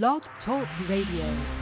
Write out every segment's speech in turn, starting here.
Blog Talk Radio.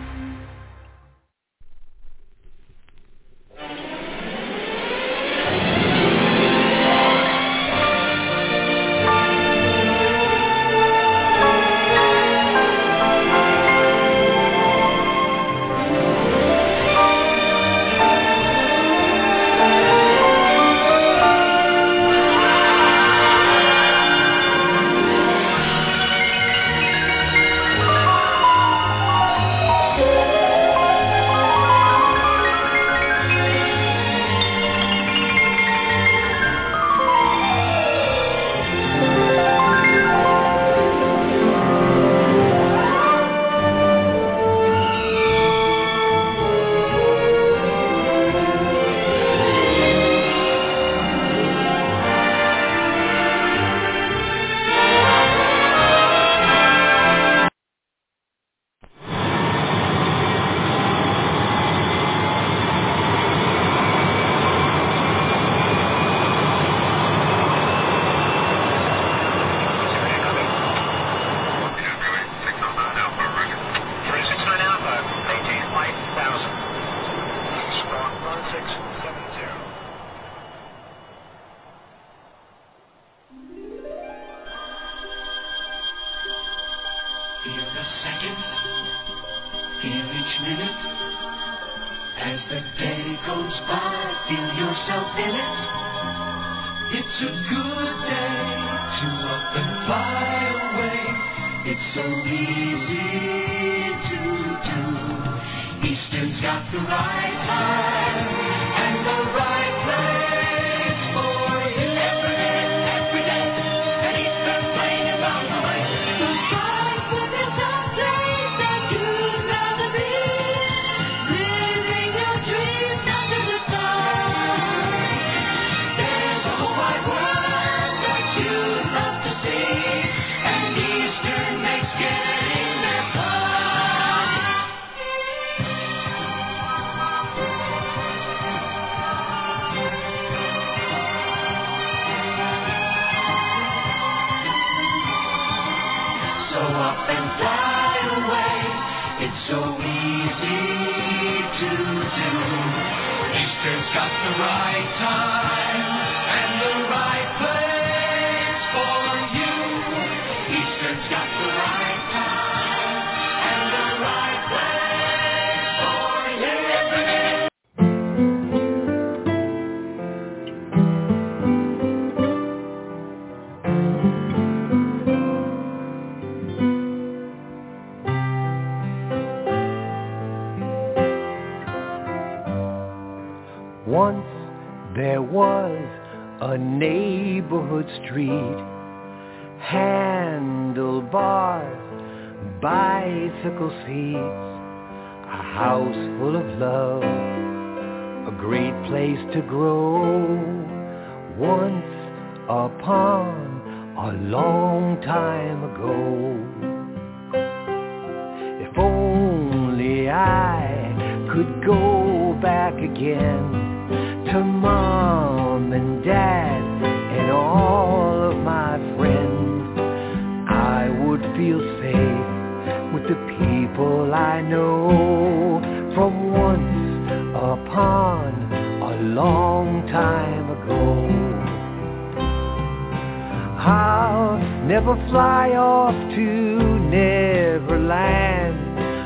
land.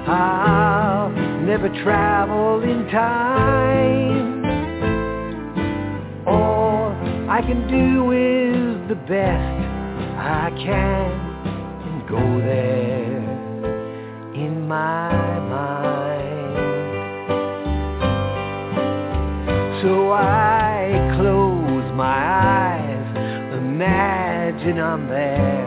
I'll never travel in time. All I can do is the best I can and go there in my mind. So I close my eyes, imagine I'm there.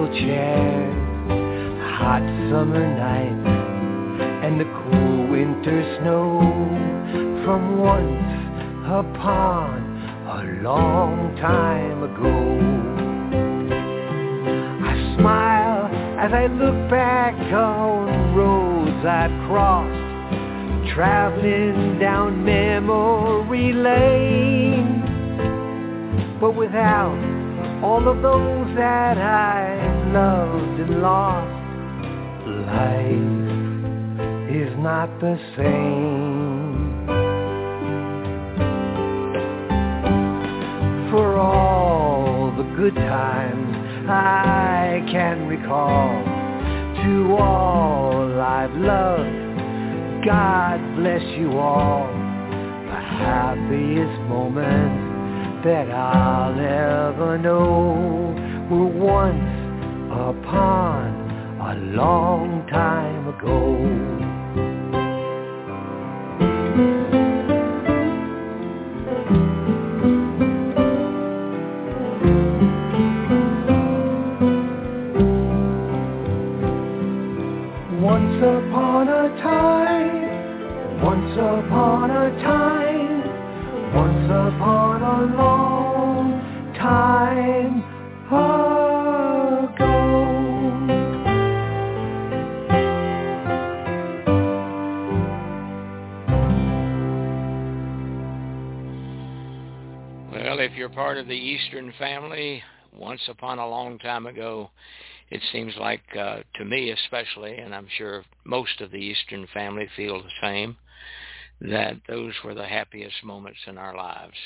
musical chairs, hot summer nights, and the cool winter snow from once upon a long time ago. I smile as I look back on roads I've crossed, traveling down memory lane, but without all of those that I loved and lost. Life is not the same. For all the good times I can recall, to all I've loved, God bless you all. The happiest moments that I'll ever know were once upon a long time ago. Once upon a time, once upon a time, once upon a long part of the Eastern family, once upon a long time ago, it seems like, uh, to me especially, and I'm sure most of the Eastern family feel the same, that those were the happiest moments in our lives.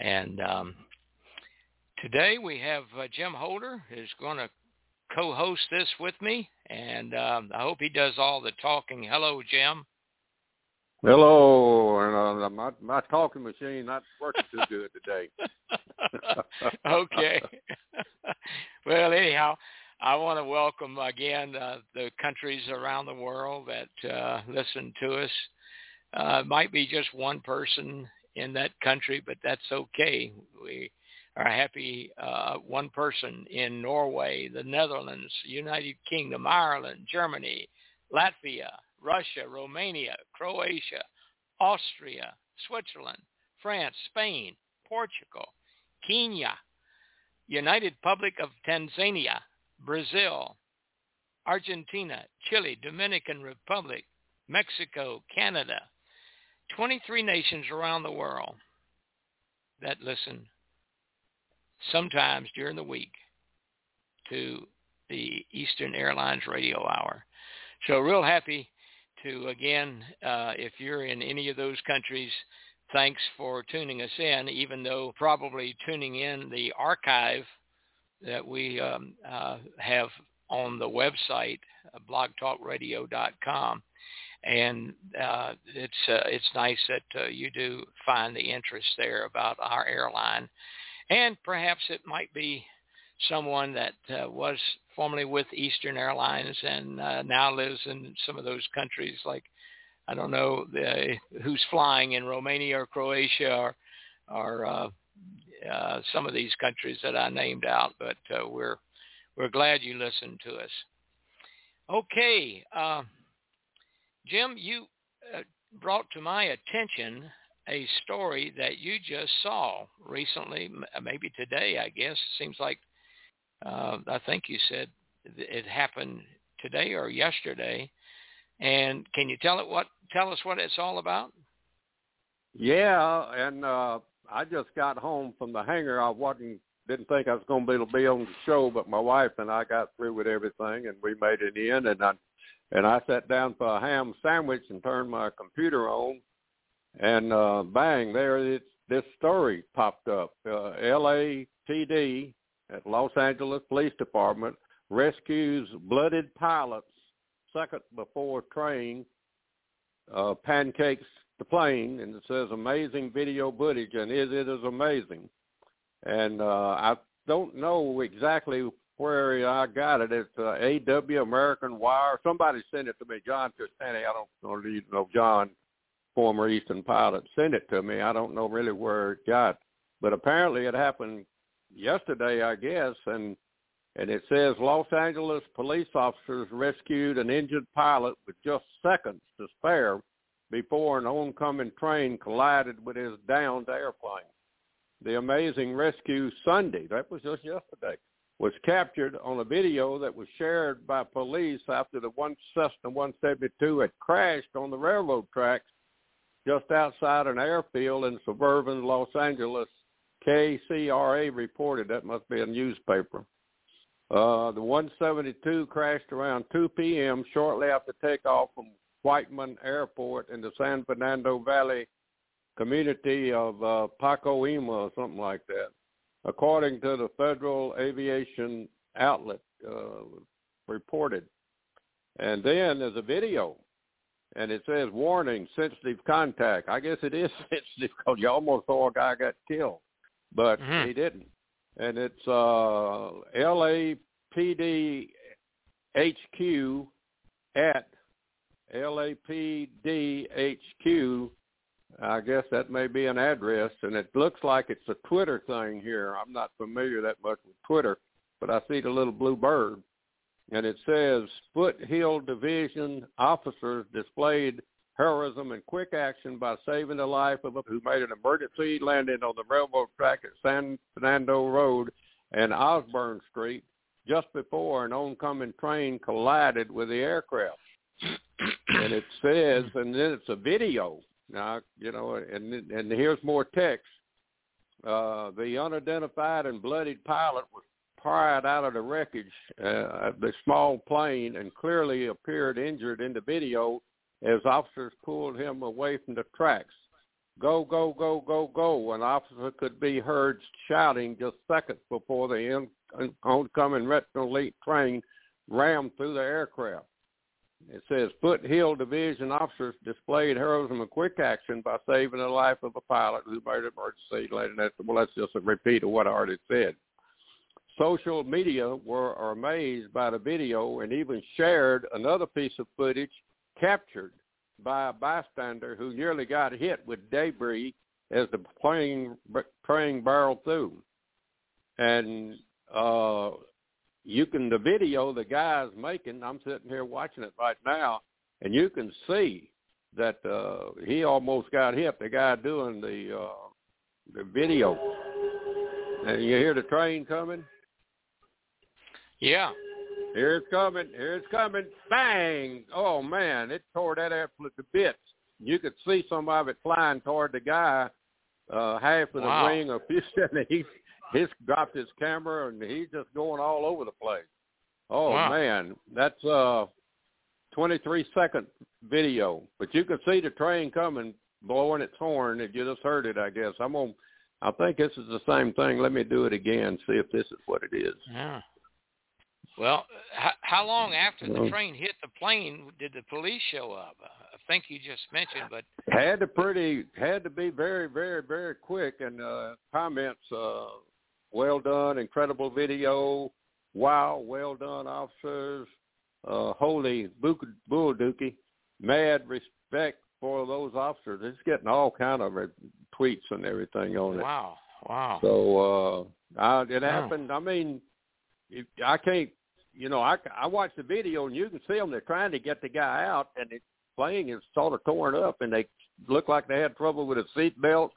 And um, today we have uh, Jim Holder who's going to co-host this with me, and um, I hope he does all the talking. Hello, Jim. Hello, and uh, my my talking machine not working too good today. okay. well, anyhow, I want to welcome again uh, the countries around the world that uh, listen to us. Uh, might be just one person in that country, but that's okay. We are happy. Uh, one person in Norway, the Netherlands, United Kingdom, Ireland, Germany, Latvia, Russia, Romania, Croatia, Austria, Switzerland, France, Spain, Portugal, Kenya, United Republic of Tanzania, Brazil, Argentina, Chile, Dominican Republic, Mexico, Canada, 23 nations around the world that listen sometimes during the week to the Eastern Airlines Radio Hour. So real happy to, again, uh, if you're in any of those countries, thanks for tuning us in, even though probably tuning in the archive that we um, uh, have on the website, uh, blogtalkradio.com. And uh, it's uh, it's nice that uh, you do find the interest there about our airline, and perhaps it might be someone that uh, was formerly with Eastern Airlines and uh, now lives in some of those countries like I don't know the, who's flying in Romania or Croatia or, or uh, uh, some of these countries that I named out, but uh, we're we're glad you listened to us. Okay, uh, Jim, you uh, brought to my attention a story that you just saw recently, maybe today, I guess. Seems like uh, I think you said it happened today or yesterday. And can you tell it what tell us what it's all about? Yeah, and uh I just got home from the hangar. I wasn't didn't think I was going to be on the show, but my wife and I got through with everything, and we made it in. And I and I sat down for a ham sandwich and turned my computer on, and uh, bang, there it, this story popped up. Uh, LAPD at Los Angeles Police Department rescues blooded pilots second before train uh, pancakes the plane, and it says amazing video footage, and it, it is amazing. And uh, I don't know exactly where I got it. It's uh, AW American Wire. Somebody sent it to me. John Castani. I don't know. You know John, former Eastern pilot, sent it to me. I don't know really where it got, but apparently it happened yesterday, I guess, and and it says Los Angeles police officers rescued an injured pilot with just seconds to spare before an oncoming train collided with his downed airplane. The amazing rescue Sunday, that was just yesterday, was captured on a video that was shared by police after the one Cessna 172 had crashed on the railroad tracks just outside an airfield in suburban Los Angeles KCRA reported. That must be a newspaper. Uh, the 172 crashed around 2 p.m. shortly after takeoff from Whiteman Airport in the San Fernando Valley community of uh, Pacoima or something like that, according to the Federal Aviation Outlet uh, reported. And then there's a video, and it says, warning, sensitive contact. I guess it is sensitive because you almost saw a guy got killed, but Mhm. he didn't. And it's uh, LAPD HQ at LAPD HQ. I guess that may be an address, and it looks like it's a Twitter thing here. I'm not familiar that much with Twitter, but I see the little blue bird, and it says Foothill Division officers displayed heroism and quick action by saving the life of a who made an emergency landing on the railroad track at San Fernando Road and Osborne Street just before an oncoming train collided with the aircraft. and it says, and then it's a video. Now, you know, and and here's more text. Uh, the unidentified and bloodied pilot was pried out of the wreckage uh, of the small plane and clearly appeared injured in the video as officers pulled him away from the tracks. Go, go, go, go, go. An officer could be heard shouting just seconds before the in- oncoming Metro train rammed through the aircraft. It says Foothill Division officers displayed heroism and quick action by saving the life of a pilot who made an emergency landing. That well, that's just a repeat of what I already said. Social media were amazed by the video and even shared another piece of footage captured by a bystander who nearly got hit with debris as the plane train barreled through. And uh you can the video the guy's making, I'm sitting here watching it right now, and you can see that uh he almost got hit, the guy doing the uh the video. And you hear the train coming? Yeah. Here it's coming. Here it's coming. Bang! Oh man, it tore that airplane to bits. You could see some of it flying toward the guy, uh, half of the Wow. wing or few and he he's dropped his camera and he's just going all over the place. Oh Wow. man, that's uh 23 second video, but you can see the train coming, blowing its horn. If you just heard it, I guess. I'm gonna. I think this is the same thing. Let me do it again. See if this is what it is. Yeah. Well, how, how long after the train hit the plane did the police show up? I think you just mentioned, but had to pretty had to be very very very quick and uh comments uh well done incredible video wow well done officers uh holy bull dookie mad respect for those officers it's getting all kind of tweets and everything on it wow, wow. so uh I, it Wow. happened i mean i can't you know i i watched the video and you can see them they're trying to get the guy out and the plane is sort of torn up and they look like they had trouble with a seat belt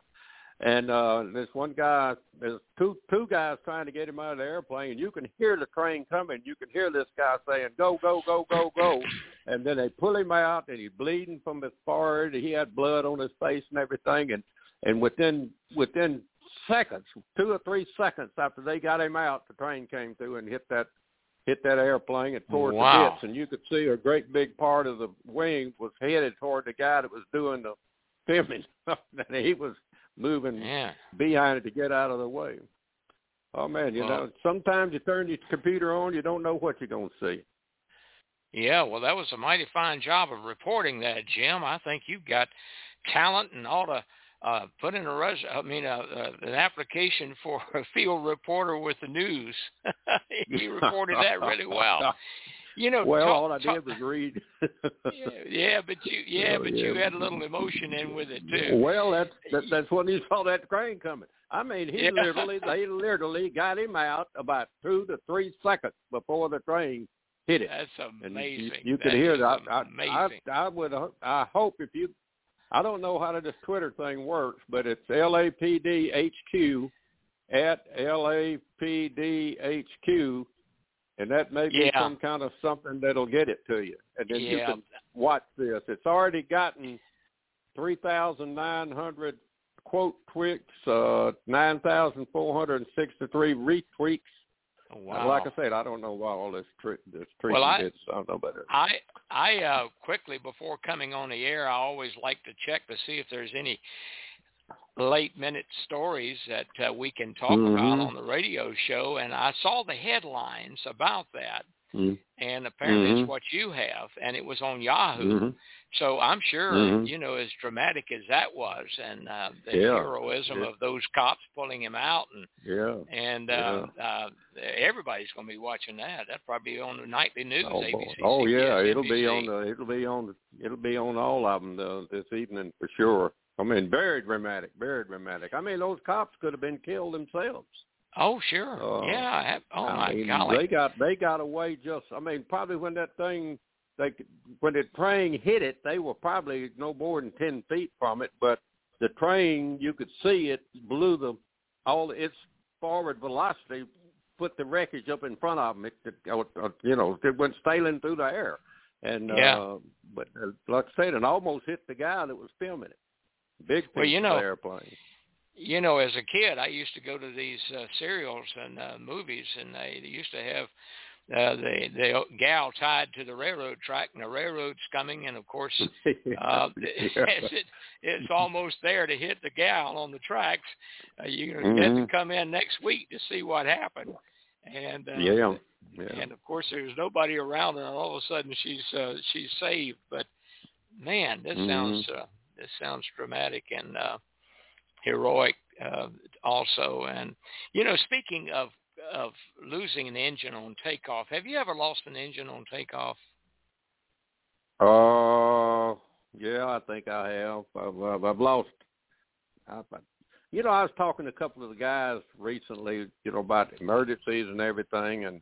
and uh this one guy there's two two guys trying to get him out of the airplane and you can hear the train coming. You can hear this guy saying go go go go go. And then they pull him out and he's bleeding from his forehead he had blood on his face and everything. And and within within seconds two or three seconds after they got him out the train came through and hit that hit that airplane and tore Wow. to bits and you could see a great big part of the wing was headed toward the guy that was doing the filming and he was moving Yeah. behind it to get out of the way. Oh man, you Well- know, sometimes you turn your computer on, you don't know what you're gonna see. Yeah, well, that was a mighty fine job of reporting that, Jim. I think you've got talent and ought to uh, put in a res. I mean, uh, uh, an application for a field reporter with the news. he reported that really well. You know, well, talk- all I talk- did was read. yeah, yeah, but you, yeah, Oh, but yeah. you had a little emotion in with it too. Well, that's that, that's when he saw that train coming. I mean, he Yeah. literally, they literally got him out about two to three seconds before the train hit it. That's And amazing. You, you could hear that. I, I, Amazing. I, I would. I hope if you. I don't know how this Twitter thing works, but it's LAPD HQ at LAPD HQ, and that may be Yeah. some kind of something that'll get it to you, and then you can watch this. It's already gotten three thousand nine hundred quote tweets, uh, 9,463 retweets. Oh, And wow. Like I said, I don't know why all this tri- this treatment Well, I- is. I don't know about it. I I uh, quickly before coming on the air, I always like to check to see if there's any late minute stories that uh, we can talk about Mhm. on the radio show, and I saw the headlines about that, Mm. and apparently Mhm. it's what you have, and it was on Yahoo. Mhm. So I'm sure Mhm. you know as dramatic as that was, and uh, the Yeah. heroism Yeah. of those cops pulling him out, and Yeah. and uh, uh, everybody's going to be watching that. That'll probably be on the nightly news. Oh. ABC, oh yeah, it'll be on the it'll be on the it'll be on all of them uh, this evening for sure. I mean, very dramatic, very dramatic. I mean, those cops could have been killed themselves. Oh sure, Uh, yeah. I have, oh I my mean, golly. they got they got away just. I mean, probably when that thing they when the train hit it, they were probably no more than ten feet from it. But the train, you could see it blew the all its forward velocity, put the wreckage up in front of them. It, it uh, you know, it went sailing through the air. And Yeah. uh, but uh, like I said, it almost hit the guy that was filming it. Big Well, you of know, airplane. You know, as a kid, I used to go to these uh, serials and uh, movies, and they, they used to have uh, the the gal tied to the railroad track, and the railroad's coming, and of course, uh, Yeah. as it it's almost there to hit the gal on the tracks, uh, gonna get Mhm. to come in next week to see what happened. And uh, yeah. Yeah. and of course there's nobody around and all of a sudden she's uh she's saved but man this Mhm. sounds uh this sounds dramatic and uh heroic uh also and you know speaking of of losing an engine on takeoff have you ever lost an engine on takeoff Uh, yeah, I think I have. I've, I've, I've lost. I've, you know, I was talking to a couple of the guys recently, you know, about emergencies and everything, and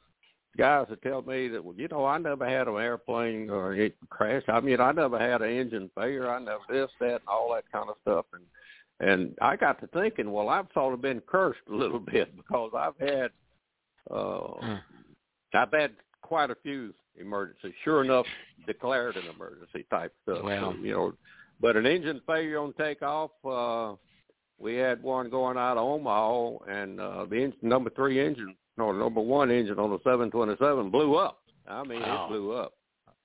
guys had tell me that, well, you know, I never had an airplane or it crash. I mean, I never had an engine failure. I never this, that, and all that kind of stuff. And and I got to thinking, well, I've sort of been cursed a little bit because I've had, uh, I've had quite a few emergencies. Sure enough, declared an emergency type stuff. Well. So, you know, but an engine failure on takeoff. Uh, we had one going out of Omaha, and uh, the engine, number three engine, no, number one engine on the 727 blew up. I mean, Wow. it blew up.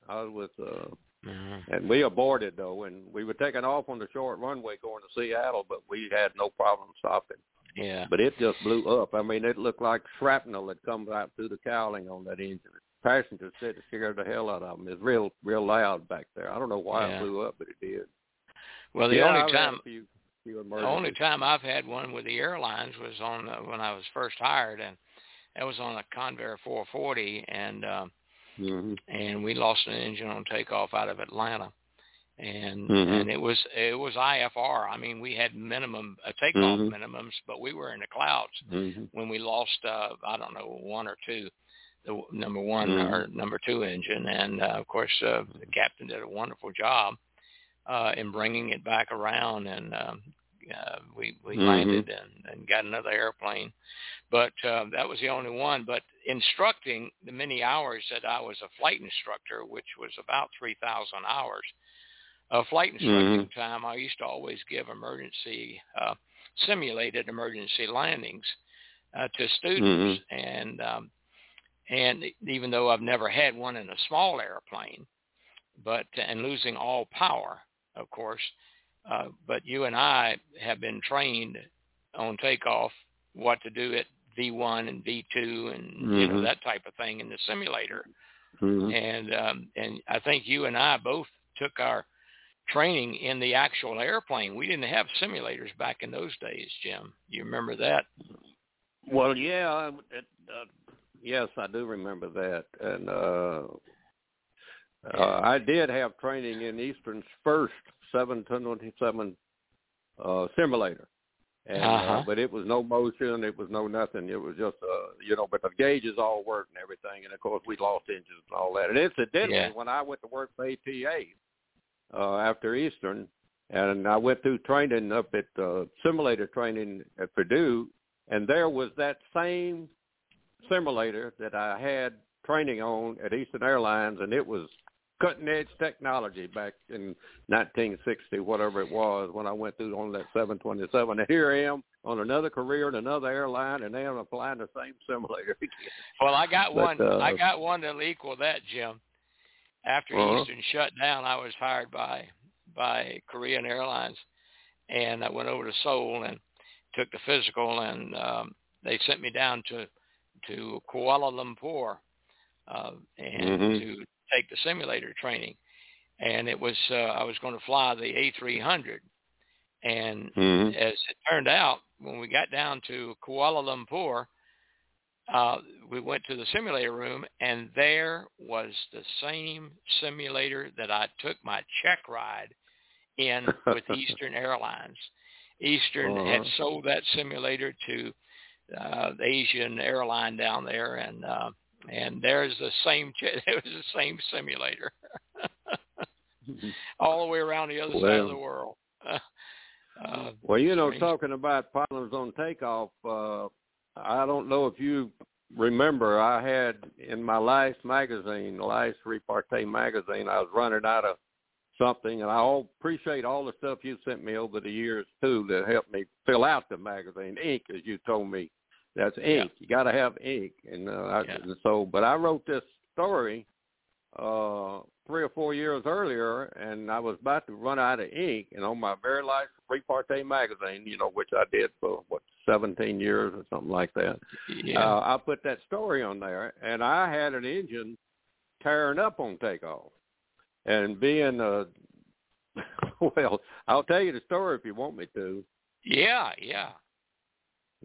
I was with, uh, mm-hmm. and we aborted though, and we were taking off on the short runway going to Seattle, but we had no problem stopping. yeah But it just blew up. I mean, it looked like shrapnel had come out through the cowling on that engine. Passengers said it scared the hell out of them. It's real, real loud back there. I don't know why Yeah. it blew up, but it did. well the yeah, only I've time few, few the only time I've had one with the airlines was on uh, when I was first hired and that was on a Convair 440 and um hmm and we lost an engine on takeoff out of Atlanta, and Mhm. and it was it was IFR. I mean, we had minimum uh, takeoff Mhm. minimums, but we were in the clouds hmm when we lost. uh I don't know one or two, the number one Mhm. or number two engine, and uh, of course uh, the captain did a wonderful job uh in bringing it back around, and um, uh, we we Mhm. landed and, and got another airplane but uh, that was the only one. But instructing the many hours that I was a flight instructor, which was about 3,000 hours of flight instructing time, I used to always give emergency, uh, simulated emergency landings uh, to students. And um, and even though I've never had one in a small airplane, but and losing all power, of course, uh, but you and I have been trained on takeoff what to do at V1 and V2 and you know Mhm. that type of thing in the simulator. hmm And um, and I think you and I both took our training in the actual airplane. We didn't have simulators back in those days, Jim. You remember that? Well, yeah, it, uh, yes, I do remember that, and uh, uh, I did have training in Eastern's first 727 uh, simulator, and Uh-huh. uh, but it was no motion, it was no nothing, it was just uh, you know, but the gauges all worked and everything, and of course we lost engines and all that. And incidentally, Yeah. when I went to work for ATA uh, after Eastern, and I went through training up at uh, simulator training at Purdue, and there was that same simulator that I had training on at Eastern Airlines, and it was cutting edge technology back in 1960, whatever it was, when I went through on that 727. And here I am on another career in another airline, and I'm applying the same simulator. well, I got But, one. uh, I got one that'll equal that, Jim. After Uh-huh. Eastern shut down, I was hired by by Korean Airlines, and I went over to Seoul and took the physical, and um, they sent me down to to Kuala Lumpur uh, and Mhm. to take the simulator training. And it was uh, I was going to fly the A300, and Mhm. as it turned out, when we got down to Kuala Lumpur, uh, we went to the simulator room, and there was the same simulator that I took my check ride in with Eastern Airlines. Eastern had Uh-huh. sold that simulator to uh, the Asian airline down there, and uh, and there's the same. It was the same simulator, all the way around the other side of the world. uh, Well, you know, strange. talking about problems on takeoff, uh, I don't know if you remember, I had in my last magazine, the last repartee magazine, I was running out of something, and I appreciate all the stuff you sent me over the years too that helped me fill out the magazine. Ink, as you told me, that's ink. You got to have ink, and uh, I, Yeah. and so. But I wrote this story uh three or four years earlier and I was about to run out of ink and on my very last repartee magazine, you know, which I did for what, seventeen years or something like that. yeah. Uh I put that story on there and I had an engine tearing up on takeoff. And being uh well, I'll tell you the story if you want me to. Yeah, yeah.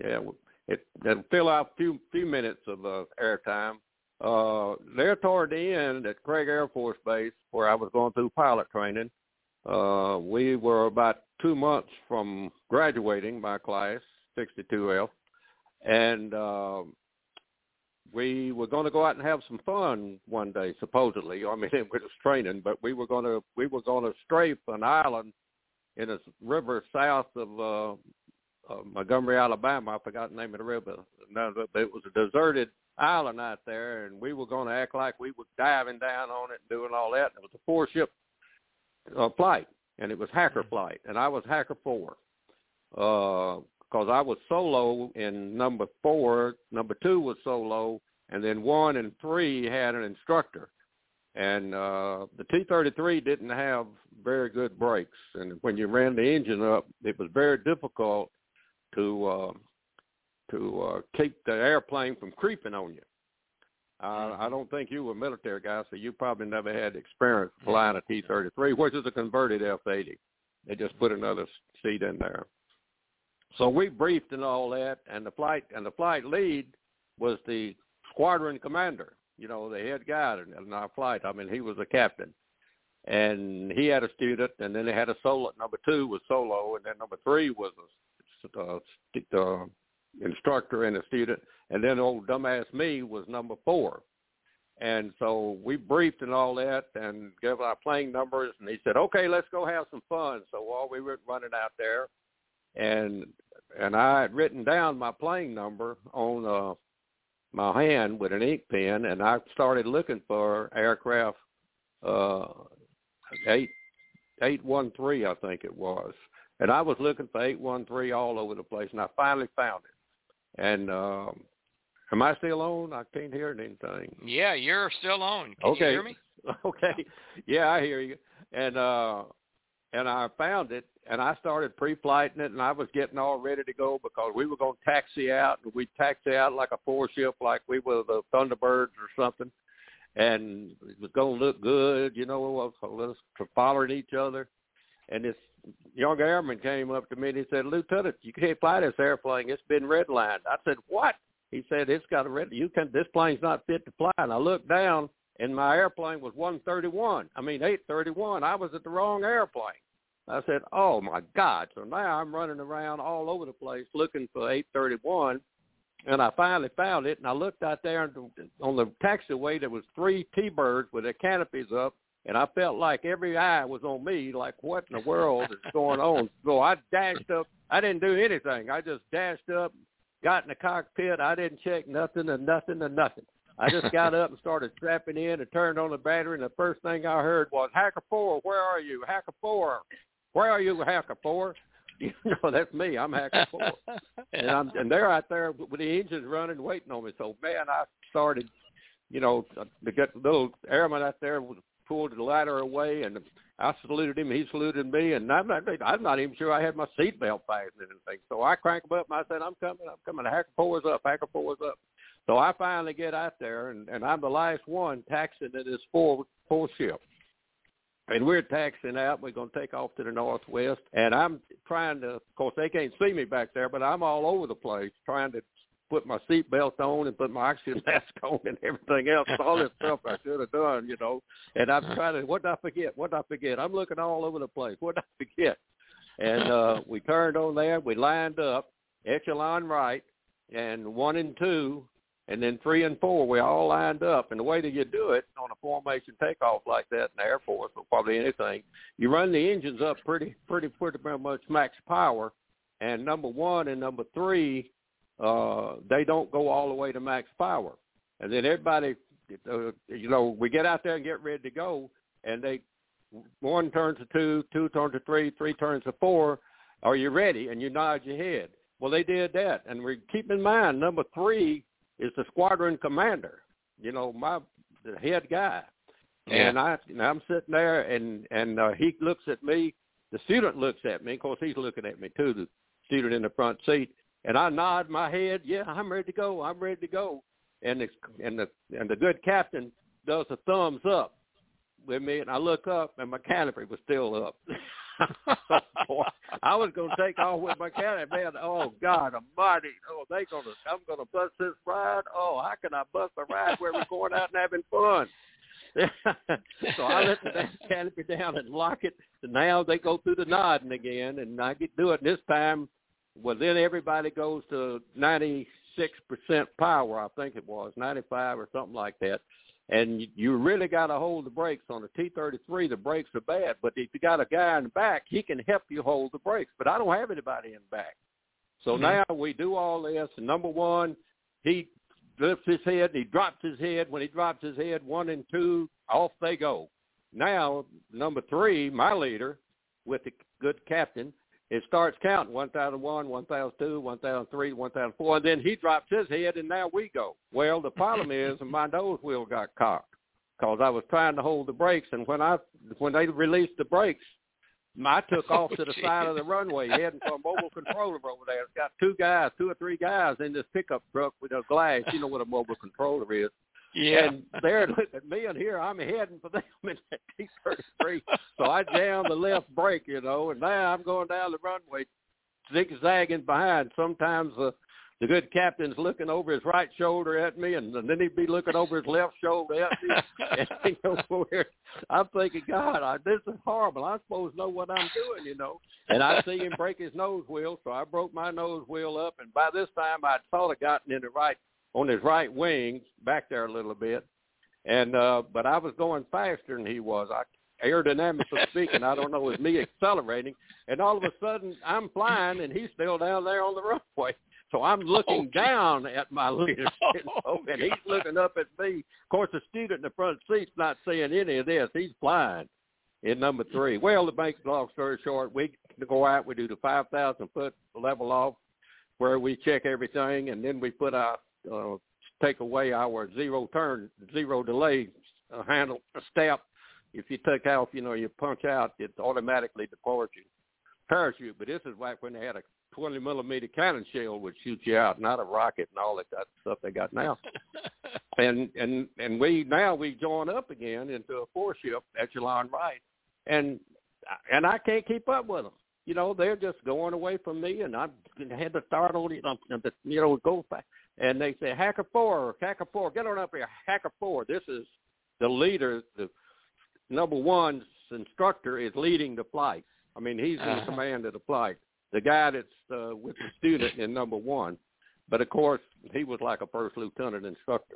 Yeah, it it'll fill out a few few minutes of uh, airtime. Uh, there toward the end at Craig Air Force Base, where I was going through pilot training, uh, we were about two months from graduating my class, 62F, and uh, we were going to go out and have some fun one day, supposedly. I mean, it was training, but we were going to we were going to strafe an island in a river south of uh, uh, Montgomery, Alabama. I forgot the name of the river. No, but it was a deserted island out there, and we were going to act like we were diving down on it and doing all that. It was a four-ship uh, flight, and it was hacker flight, and I was hacker four because I was solo in number four. Number two was solo, and then one and three had an instructor. And uh, the T-33 didn't have very good brakes, and when you ran the engine up, it was very difficult to uh, to uh, keep the airplane from creeping on you. Uh, I don't think you were a military guy, so you probably never had experience flying a T-33, which is a converted F-80. They just put another seat in there. So we briefed and all that, and the flight and the flight lead was the squadron commander. You know, the head guy in our flight. I mean, he was a captain, and he had a student, and then they had a solo. Number two was solo, and then number three was a uh, st- uh, instructor and a student, and then old dumbass me was number four. And so we briefed and all that and gave our playing numbers and he said, Okay, let's go have some fun. So while we were running out there and and I had written down my playing number on uh my hand with an ink pen and I started looking for aircraft uh eight eight one three I think it was. And I was looking for eight one three all over the place and I finally found it. And um am I still on? I can't hear anything. Yeah, you're still on. Can Okay. you hear me? okay. Yeah, I hear you. And uh and I found it and I started pre-flighting it and I was getting all ready to go because we were going to taxi out and we'd taxi out like a four ship like we were the Thunderbirds or something. And it was going to look good, you know, so us following each other. And this young airman came up to me and he said, Lieutenant, you can't fly this airplane. It's been redlined. I said, what? He said, it's got a red, you can, this plane's not fit to fly. And I looked down and my airplane was 131. I mean, 831. I was at the wrong airplane. I said, oh my God. So now I'm running around all over the place looking for 831. And I finally found it. And I looked out there on the taxiway, there was three T-birds with their canopies up. And I felt like every eye was on me, like what in the world is going on? So I dashed up. I didn't do anything. I just dashed up, got in the cockpit. I didn't check nothing and nothing and nothing. I just got up and started strapping in and turned on the battery, and the first thing I heard was, Hacker 4, where are you? Hacker 4, where are you, Hacker 4? You know, that's me. I'm Hacker 4. and, I'm, and they're out there with the engines running, waiting on me. So, man, I started, you know, to get the little airman out there pulled the ladder away, and I saluted him. He saluted me, and I'm not, I'm not even sure I had my seatbelt fastened and anything. So I crank him up, and I said, "I'm coming, I'm coming." Hacker four's up, Hacker four's up. So I finally get out there, and, and I'm the last one taxiing in this four four ship. And we're taxiing out. We're going to take off to the northwest. And I'm trying to, of course, they can't see me back there, but I'm all over the place trying to put my seatbelt on and put my oxygen mask on and everything else. All this stuff I should have done, you know. And I'm trying to, what did I forget? What did I forget? I'm looking all over the place. What did I forget? And uh we turned on there. We lined up, echelon right, and one and two, and then three and four. We all lined up. And the way that you do it on a formation takeoff like that in the Air Force, or probably anything, you run the engines up pretty, pretty, pretty much max power. And number one and number three uh, they don't go all the way to max power. And then everybody, uh, you know, we get out there and get ready to go, and they one turns to two, two turns to three, three turns to four. Are you ready? And you nod your head. Well, they did that, and we keep in mind number three is the squadron commander. You know, my the head guy. Yeah. And I, and I'm sitting there, and and uh, he looks at me. The student looks at me. Of course, he's looking at me too. The student in the front seat, and I nod my head, yeah, I'm ready to go. I'm ready to go. And the and the and the good captain does a thumbs up with me, and I look up, and my canopy was still up. Boy, I was going to take off with my canopy, man. Oh God Almighty! Oh, they gonna I'm gonna bust this ride. Oh, how can I bust a ride where we're going out and having fun? so I let the canopy down and lock it. And now they go through the nodding again, and I get do it. And this time well, then everybody goes to 96% power, I think it was, 95 or something like that. And you really got to hold the brakes on the T-33. The brakes are bad, but if you got a guy in the back, he can help you hold the brakes. But I don't have anybody in the back. So mm-hmm. now we do all this. And number one, he lifts his head. He drops his head. When he drops his head, one and two, off they go. Now, number three, my leader, with the good captain, it starts counting 1001, 1002, 1003, 1004, and then he drops his head, and now we go. Well, the problem is my nose wheel got cocked because I was trying to hold the brakes, and when I when they released the brakes, I took off to the oh, side of the runway heading for a mobile controller over there. It's got two guys, two or three guys in this pickup truck with a glass. You know what a mobile controller is. Yeah. And they're looking at me, and here I'm heading for them in that T-33. so I jammed the left brake, you know, and now I'm going down the runway, zigzagging behind. Sometimes uh, the good captain's looking over his right shoulder at me, and, and then he'd be looking over his left shoulder at me. and, you know, I'm thinking, God, I, this is horrible. I'm supposed to know what I'm doing, you know. And I see him break his nose wheel, so I broke my nose wheel up, and by this time I'd sort of gotten in the right on his right wing back there a little bit. And uh but I was going faster than he was. I aerodynamically speaking, I don't know, it was me accelerating and all of a sudden I'm flying and he's still down there on the runway. So I'm looking oh, down at my leader, know, and he's looking up at me. Of course, the student in the front seat's not seeing any of this. He's flying in number three. Well, to make the long story short, we go out, we do the 5,000 foot level off where we check everything, and then we put our uh, take away our zero turn, zero delay uh, handle step. If you take off, you know, you punch out, it automatically deports you. Parachute, but this is back when they had a 20 millimeter cannon shell would shoot you out, not a rocket and all that, stuff they got now. and and and we now we join up again into a four ship echelon right, and and I can't keep up with them. You know, they're just going away from me, and I had to start on you know, you know go back and they say Hacker Four, Hacker Four, get on up here, Hacker Four. This is the leader, the number one instructor is leading the flight. I mean, he's in uh-huh. command of the flight. The guy that's uh, with the student in number one, but of course he was like a first lieutenant instructor.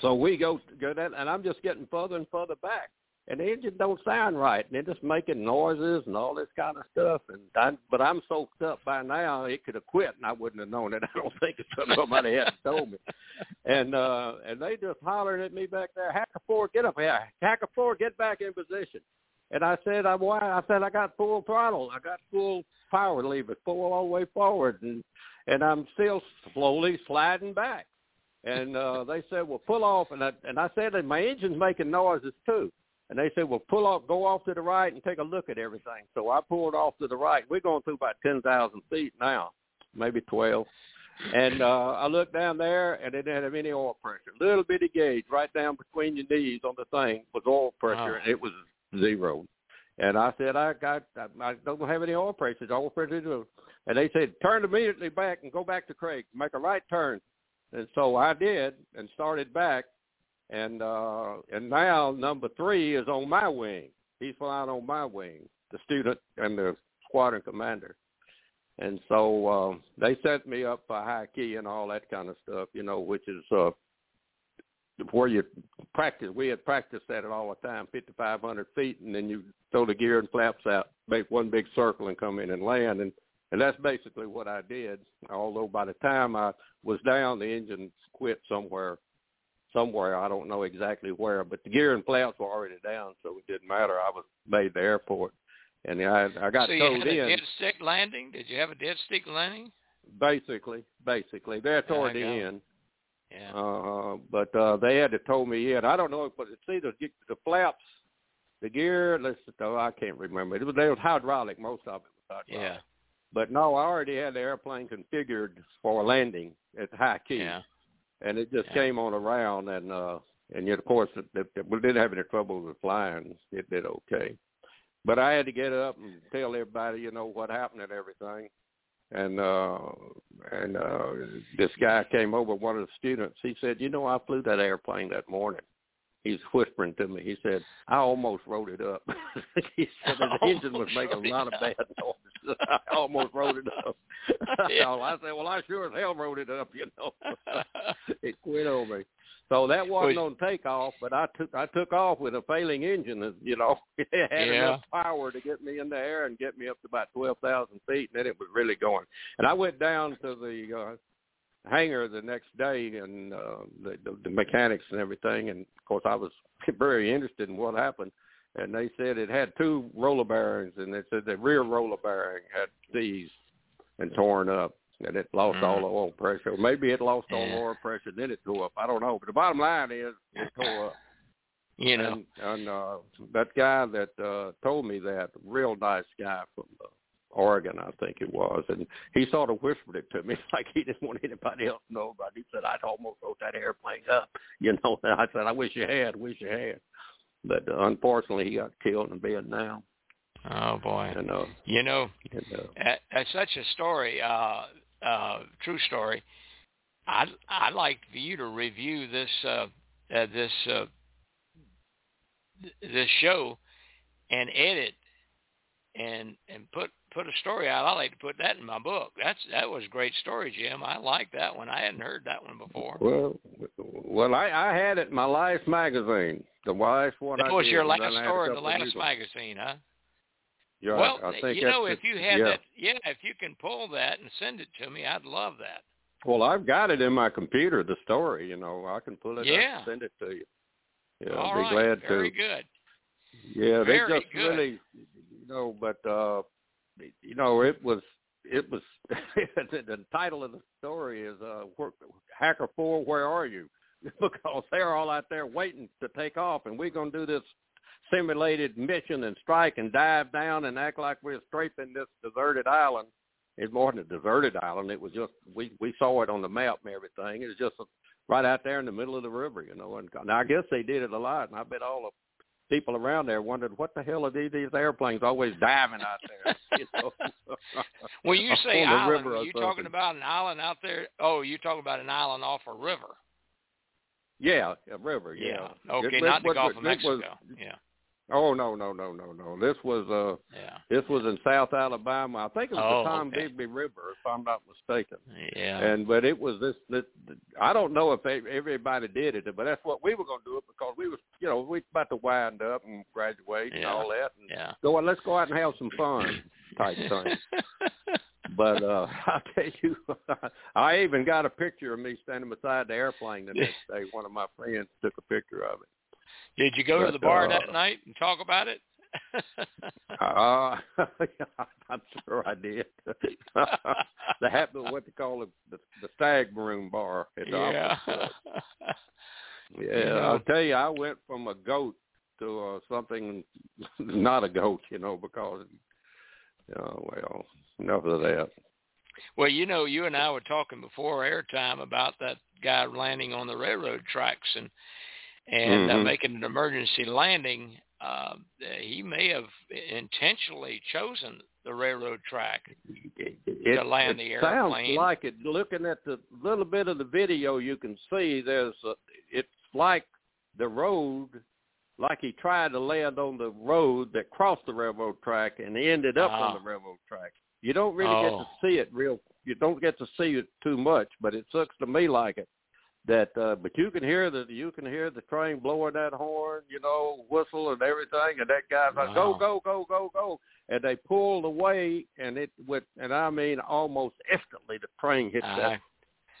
So we go go that, and I'm just getting further and further back. And the engine don't sound right, and they're just making noises and all this kind of stuff. And I, but I'm soaked up by now; it could have quit, and I wouldn't have known it. I don't think if somebody had told me. And uh, and they just hollering at me back there, Hacker Four, get up here, Hacker Four, get back in position. And I said, I why? I said I got full throttle, I got full power lever, full all the way forward, and and I'm still slowly sliding back. And uh, they said, well, pull off, and I and I said, that my engine's making noises too. And they said, well, pull off, go off to the right and take a look at everything. So I pulled off to the right. We're going through about 10,000 feet now, maybe 12. And uh, I looked down there, and it didn't have any oil pressure. Little bitty gauge right down between your knees on the thing was oil pressure, Wow. and it was zero. And I said, I got, I, I don't have any oil pressure. Oil pressure. zero. And they said, turn immediately back and go back to Craig. Make a right turn. And so I did and started back and uh and now number three is on my wing. He's flying on my wing, the student and the squadron commander. And so um they set me up for high key and all that kind of stuff, you know, which is uh where you practice. We had practiced at all the time, 5,500 feet, and then you throw the gear and flaps out, make one big circle, and come in and land. And and that's basically what I did. Although by the time I was down, the engine quit somewhere somewhere. I don't know exactly where, but the gear and flaps were already down, so it didn't matter. I was made the airport, and I I got so you towed had a in. dead stick landing? Did you have a dead stick landing? Basically, basically, they're toward the end. Yeah. Uh, but uh, they had to tow me in. I don't know, if but it's either the, the flaps, the gear. Let's. Oh, I can't remember. It was they was hydraulic. Most of it was hydraulic. yeah. But no, I already had the airplane configured for landing at high key. Yeah. And it just Yeah. came on around and uh and yet of course it, it, it, we didn't have any trouble with flying. It did okay. But i had to get up and tell everybody you know what happened and everything. And uh and uh this guy came over one of the students he said you know i flew that airplane that morning he's whispering to me he said i almost wrote it up he said the engine was making a lot of bad noises i almost wrote it up Yeah. i said well i sure as hell wrote it up you know it quit on me. So that wasn't Well, on takeoff, but I took I took off with a failing engine. You know, it had Yeah. enough power to get me in the air and get me up to about twelve thousand feet, and then it was really going. And I went down to the uh, hangar the next day, and uh, the, the the mechanics and everything. And of course, I was very interested in what happened. And they said it had two roller bearings, and they said the rear roller bearing had seized and torn up and it lost Mm. all the oil pressure. Maybe it lost all the oil pressure, then it tore up. I don't know. But the bottom line is it tore up. you know. And, and uh, that guy that uh, told me that, real nice guy from uh, Oregon, I think it was, and he sort of whispered it to me like he didn't want anybody else to know about it. He said, I'd almost wrote that airplane up. You know, and I said, I wish you had, wish you had. But uh, unfortunately, he got killed in Vietnam. Oh boy. And, uh, You know, and, uh, that, that's such a story, uh, uh, true story. I'd I'd like for you to review this uh, uh, this uh, th- this show and edit and and put put a story out. I like to put that in my book. That's that was a great story, Jim. I like that one. I hadn't heard that one before. Well, well, I, I had it in my last magazine. The last one. That I was did, your last then I had a story in the last magazine, huh? Yeah, well, I think you know, if you had yeah. that, yeah, if you can pull that and send it to me, I'd love that. Well, I've got it in my computer. The story, you know, I can pull it Yeah. up and send it to you. Yeah, All I'll be right, glad very to. Very good. Yeah, they Very just good. really, you know, but uh, you know, it was it was the, title of the story is uh, Hacker Four, where are you? because they're all out there waiting to take off, and we're gonna do this simulated mission and strike and dive down and act like we're strafing this deserted island. It wasn't a deserted island. It was just we we saw it on the map and everything. It was just right out there in the middle of the river, you know. And now I guess they did it a lot, and I bet all of people around there wondered what the hell are these, these airplanes always diving out there? You know? When you say island, are you talking about an island out there? Oh, you're talking about an island off a river? Yeah, a river. Yeah. Okay, It- not the Gulf of it was- Mexico. yeah. Oh no no no no no! This was uh Yeah. this was in South Alabama. I think it was Oh, the Tom okay. Digby River, if I'm not mistaken. Yeah. And but it was this, this. I don't know if they, everybody did it, but that's what we were going to do it because we was you know we about to wind up and graduate and all that. And yeah. go on, let's go out and have some fun type thing. But uh I tell you, I even got a picture of me standing beside the airplane the next day. One of my friends took a picture of it. Did you go to the bar uh, that night and talk about it? Uh, I'm sure I did. the happy what they call it, the, the stag room bar at the yeah. Club. Yeah, You. I'll tell you, I went from a goat to uh, something not a goat, you know, because, uh, well, enough of that. Well, you know, you and I were talking before airtime about that guy landing on the railroad tracks and and uh, Mhm. making an emergency landing. Uh, he may have intentionally chosen the railroad track. It, it, land it the sounds like it. Looking at the little bit of the video, you can see there's a, it's like the road, like he tried to land on the road that crossed the railroad track and ended up Ah. on the railroad track. You don't really get Oh. to see it real. You don't get to see it too much, but it looks to me like it. That, uh, but you can hear the you can hear the train blowing that horn, you know, whistle and everything, and that guy's like, go, Wow. go, go, go, go, and they pulled away, and it went, and I mean, almost instantly the train hit I, that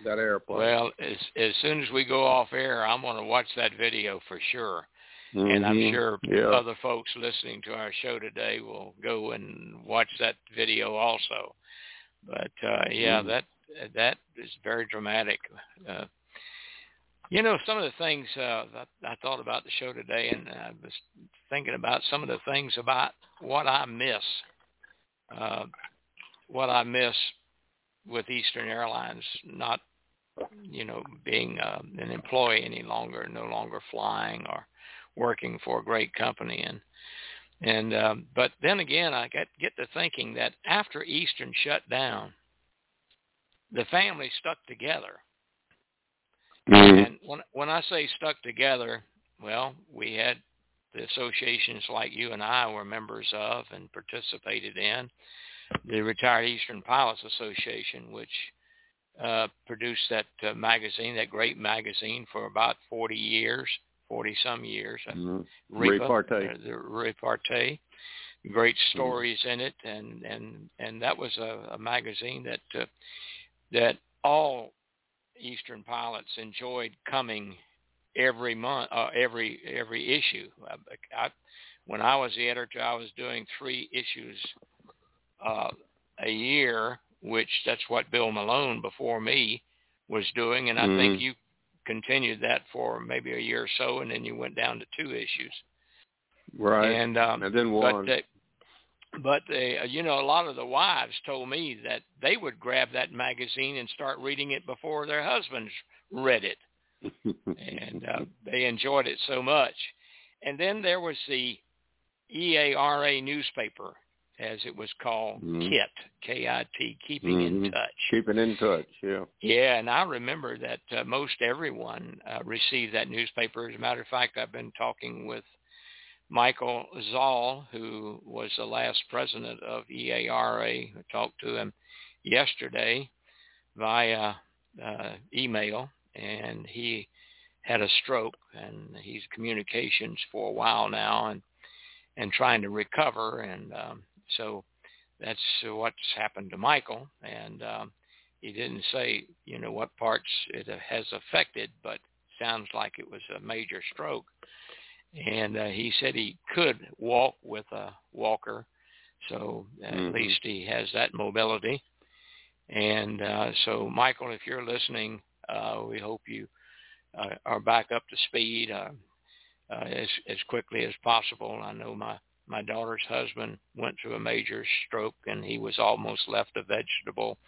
that airplane. well, as as soon as we go off air, I'm going to watch that video for sure. and I'm Mhm. sure yeah. other folks listening to our show today will go and watch that video also. But uh, yeah, Mhm. that that is very dramatic. Uh, you know, some of the things uh, that I thought about the show today, and I was thinking about some of the things about what I miss, uh, what I miss with Eastern Airlines not, you know, being uh, an employee any longer, no longer flying or working for a great company and and um, but then again I get get to thinking that after Eastern shut down, the family stuck together. Mhm. And when when I say stuck together, well, we had the associations like you and I were members of and participated in, the Retired Eastern Pilots Association, which uh, produced that uh, magazine, that great magazine, for about 40 years, 40 some years. uh, Mhm. Repa, Repartee. uh, the repartee, great stories in it, and and and that was a, a magazine that uh, that all Eastern pilots enjoyed coming every month, uh, every every issue. I, I, when I was the editor, I was doing three issues uh, a year, which that's what Bill Malone before me was doing, and I think Mhm. you continued that for maybe a year or so, and then you went down to two issues. Right. And um, and then one. but uh, but uh, you know, a lot of the wives told me that they would grab that magazine and start reading it before their husbands read it, and uh, they enjoyed it so much. And then there was the EARA newspaper, as it was called, Mhm. KIT, K-I-T, Keeping in Mhm. Touch. Keeping in touch. Yeah. Yeah, and I remember that uh, most everyone uh, received that newspaper. As a matter of fact, I've been talking with Michael Zoll, who was the last president of EARA. I talked to him yesterday via uh, email, and he had a stroke, and he's communications for a while now, and and trying to recover, and um, so that's what's happened to Michael, and um, he didn't say, you know, what parts it has affected, but sounds like it was a major stroke. And uh, he said he could walk with a walker, so at Mhm. least he has that mobility. And uh, so, Michael, if you're listening, uh, we hope you uh, are back up to speed uh, uh, as as quickly as possible. I know my my daughter's husband went through a major stroke, and he was almost left a vegetable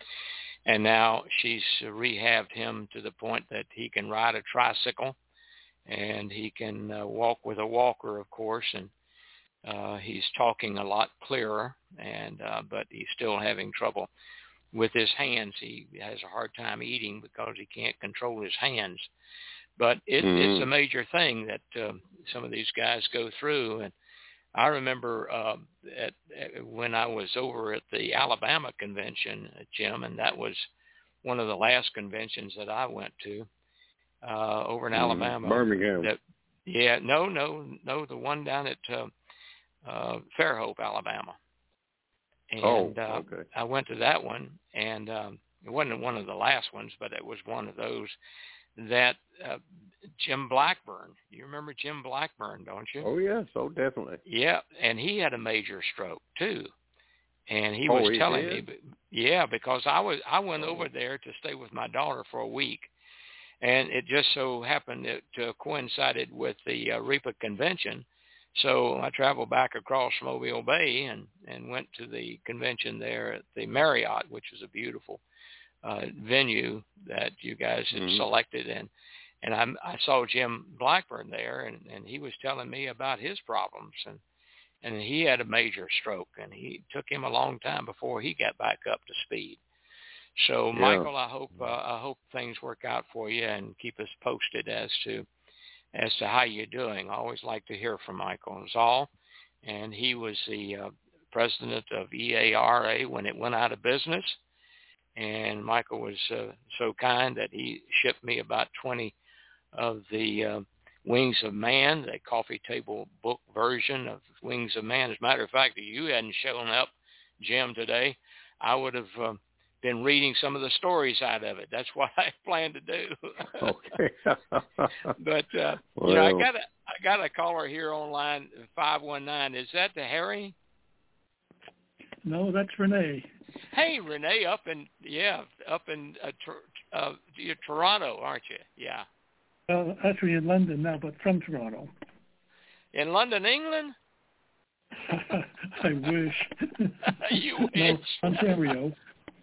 and now she's rehabbed him to the point that he can ride a tricycle and he can uh, walk with a walker of course and uh he's talking a lot clearer and uh but he's still having trouble with his hands. He has a hard time eating because he can't control his hands. But it, it's Mhm. a major thing that uh, some of these guys go through. And I remember uh, at, at when I was over at the Alabama convention, Jim, and that was one of the last conventions that I went to uh, over in mm, Alabama. Birmingham. That, yeah, no, no, no, the one down at uh, uh, Fairhope, Alabama. And oh, uh, okay. I went to that one, and um, it wasn't one of the last ones, but it was one of those that uh, Jim Blackburn. You remember Jim Blackburn, don't you? Oh yes, oh definitely. Yeah, and he had a major stroke too, and he oh, was he telling did? me, yeah, because I was I went over there to stay with my daughter for a week, and it just so happened it, to coincided with the uh, REPA convention. So I traveled back across Mobile Bay and and went to the convention there at the Marriott, which was a beautiful uh, venue that you guys had mm-hmm. selected, and and I, I saw Jim Blackburn there, and and he was telling me about his problems, and and he had a major stroke, and he took him a long time before he got back up to speed. So, Yeah. Michael, I hope uh, I hope things work out for you, and keep us posted as to as to how you're doing. I always like to hear from Michael Zoll, and he was the uh, president of EARA when it went out of business. And Michael was uh, so kind that he shipped me about 20 of the uh, Wings of Man, the coffee table book version of Wings of Man. As a matter of fact, if you hadn't shown up, Jim, today, I would have uh, been reading some of the stories out of it. That's what I plan to do. okay. but uh, well, you know, I got a I got a caller here on line five one nine. Is that the Harry? No, that's Renee. Hey, Renee, up in yeah, up in uh, Tor- uh, you're Toronto, aren't you? Yeah. Well, actually in London now, but from Toronto. In London, England. I wish. you wish. no, Ontario.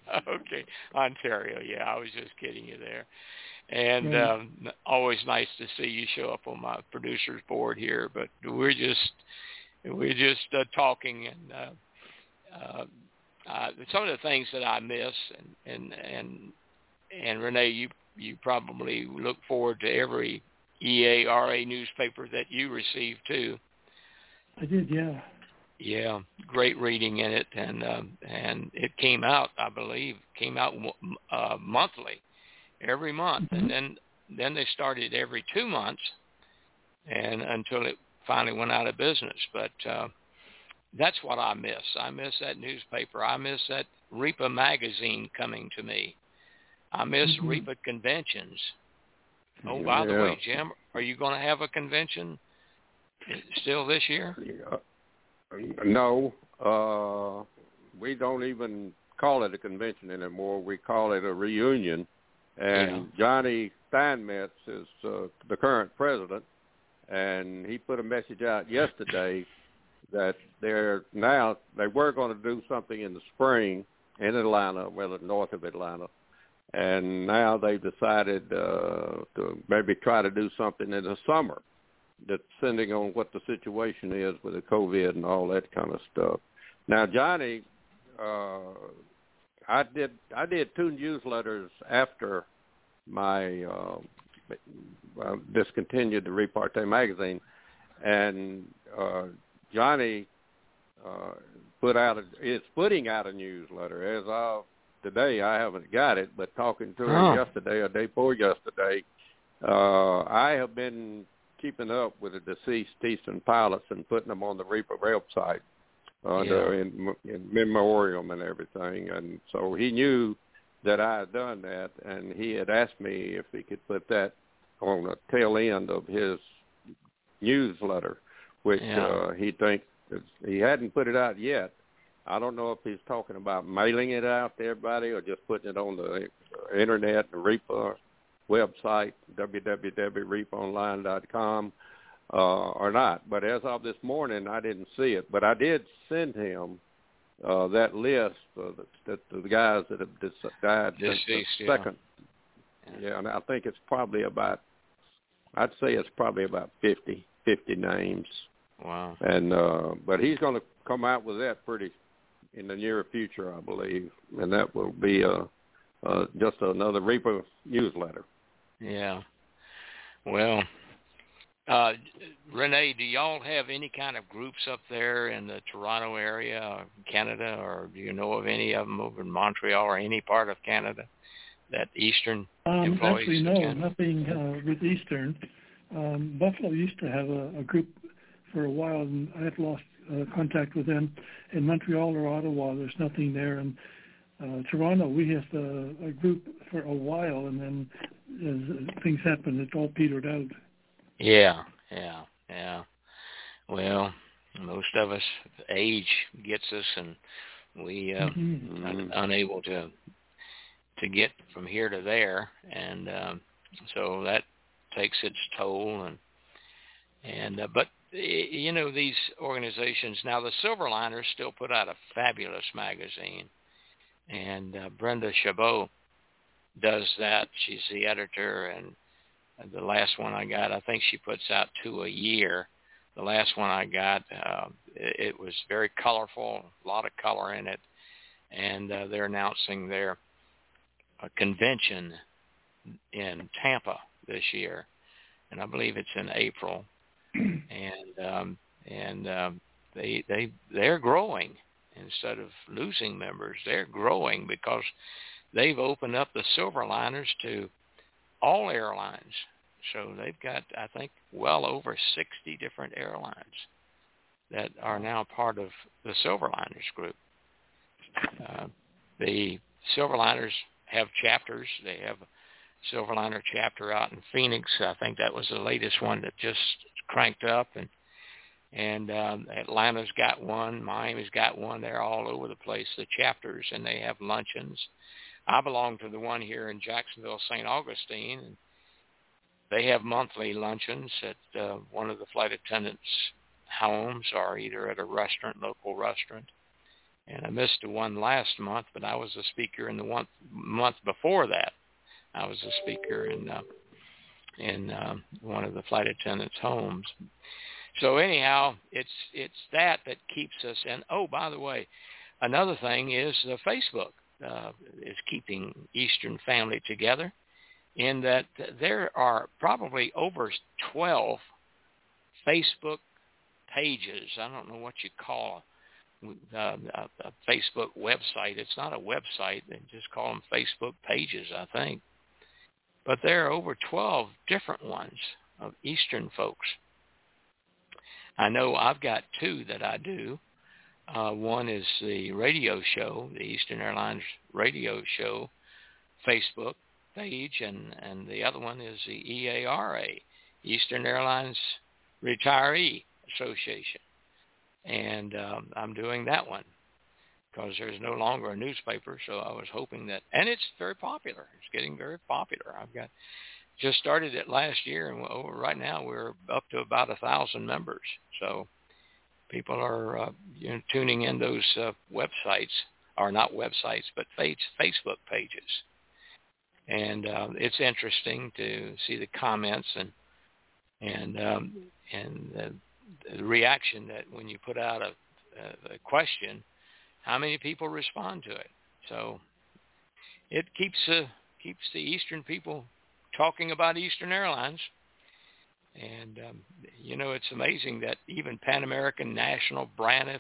okay, Ontario. Yeah, I was just kidding you there. And Right. um, always nice to see you show up on my producers board here. But we're just we're just uh, talking and uh, uh, uh, some of the things that I miss and and and and Renee, you you probably look forward to every EARA newspaper that you receive too. I did, yeah. Yeah, great reading in it, and um, and it came out, I believe, came out uh, monthly, every month, and then then they started every two months, and until it finally went out of business. But uh, that's what I miss. I miss that newspaper. I miss that REPA magazine coming to me. I miss Mhm. REPA conventions. Oh, by the way, Jim, are you going to have a convention still this year? Yeah. No, uh, we don't even call it a convention anymore. We call it a reunion. And Johnny Steinmetz is uh, the current president, and he put a message out yesterday that they're now they were going to do something in the spring in Atlanta, well, north of Atlanta, and now they've decided uh, to maybe try to do something in the summer depending on what the situation is with the COVID and all that kind of stuff. Now, Johnny, uh, I did I did two newsletters after my uh, uh, discontinued the Repartee magazine, and uh, Johnny uh, put out a, is putting out a newsletter as of today. I haven't got it, but talking to her Oh. yesterday or day before yesterday, uh, I have been keeping up with the deceased Eastern pilots and putting them on the REPA website uh, Yeah. in, in memoriam and everything. And so he knew that I had done that, and he had asked me if he could put that on the tail end of his newsletter, which Yeah. uh, he thinks he hadn't put it out yet. I don't know if he's talking about mailing it out to everybody or just putting it on the internet, the REPA website, www.repaonline.com, uh, or not. But as of this morning, I didn't see it. But I did send him uh, that list of the, that the guys that have dis- died since the yeah. second. Yeah, and I think it's probably about, I'd say it's probably about fifty, fifty names. Wow. And uh, but he's going to come out with that pretty in the near future, I believe, and that will be uh, uh, just another REPA newsletter. Yeah. Well, Uh, Renee, do y'all have any kind of groups up there in the Toronto area, or Canada, or do you know of any of them over in Montreal or any part of Canada that Eastern Um, employees? actually, no, attend? nothing uh, with Eastern. Um, Buffalo used to have a, a group for a while, and I've lost uh, contact with them. In Montreal or Ottawa, there's nothing there. And uh, Toronto, we had a, a group for a while, and then as things happened, it all petered out. Yeah, yeah, yeah. Well, most of us age gets us, and we uh, Mhm. un- unable to to get from here to there, and um, so that takes its toll. And and uh, but you know these organizations now, the Silverliners still put out a fabulous magazine, and uh, Brenda Chabot does that. She's the editor, and the last one I got, I think she puts out two a year. The last one I got, uh, it, it was very colorful, a lot of color in it, and uh, they're announcing their uh, convention in Tampa this year, and I believe it's in April, and um, and um, they they they're growing instead of losing members. They're growing because they've opened up the Silverliners to all airlines. So they've got, I think, well over 60 different airlines that are now part of the Silverliners group. Uh, the Silverliners have chapters. They have a Silverliner chapter out in Phoenix. I think that was the latest one that just cranked up, and and um, Atlanta's got one. Miami's got one. They're all over the place. The chapters, and they have luncheons. I belong to the one here in Jacksonville, St. Augustine, and they have monthly luncheons at uh, one of the flight attendants' homes or either at a restaurant, local restaurant. And I missed the one last month, but I was a speaker in the one month before that. I was a speaker in uh, in um, one of the flight attendants' homes. So anyhow, it's it's that that keeps us. And oh, by the way, another thing is uh, Facebook uh, is keeping Eastern family together in that there are probably over 12 Facebook pages. I don't know what you call uh, a, a Facebook website. It's not a website. They just call them Facebook pages, I think. But there are over 12 different ones of Eastern folks. I know I've got two that I do. Uh, one is the radio show, the Eastern Airlines radio show Facebook page, and, and the other one is the EARA, Eastern Airlines Retiree Association. And um, I'm doing that one because there's no longer a newspaper, so I was hoping that, and it's very popular. It's getting very popular. I've got just started it last year, and right now we're up to about a thousand members. So people are uh, you know, tuning in those uh, websites, or not websites, but face, Facebook pages and uh, it's interesting to see the comments and and um, and the, the reaction that when you put out a, a question, how many people respond to it. So it keeps uh, keeps the Eastern people talking about Eastern Airlines. And um, you know, it's amazing that even Pan American, National, Braniff,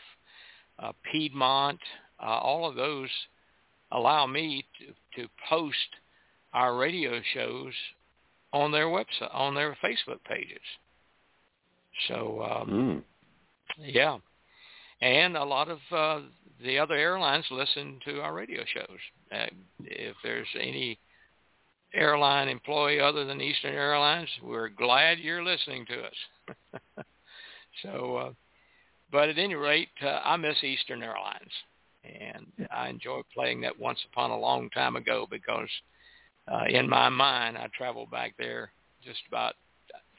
uh, Piedmont, uh, all of those allow me to, to post our radio shows on their website, on their Facebook pages. So, um, Mm. yeah, and a lot of uh, the other airlines listen to our radio shows. Uh, if there's any airline employee other than Eastern Airlines, we're glad you're listening to us. so, uh, but at any rate, uh, I miss Eastern Airlines, and I enjoy playing that once upon a long time ago because uh, in my mind, I travel back there just about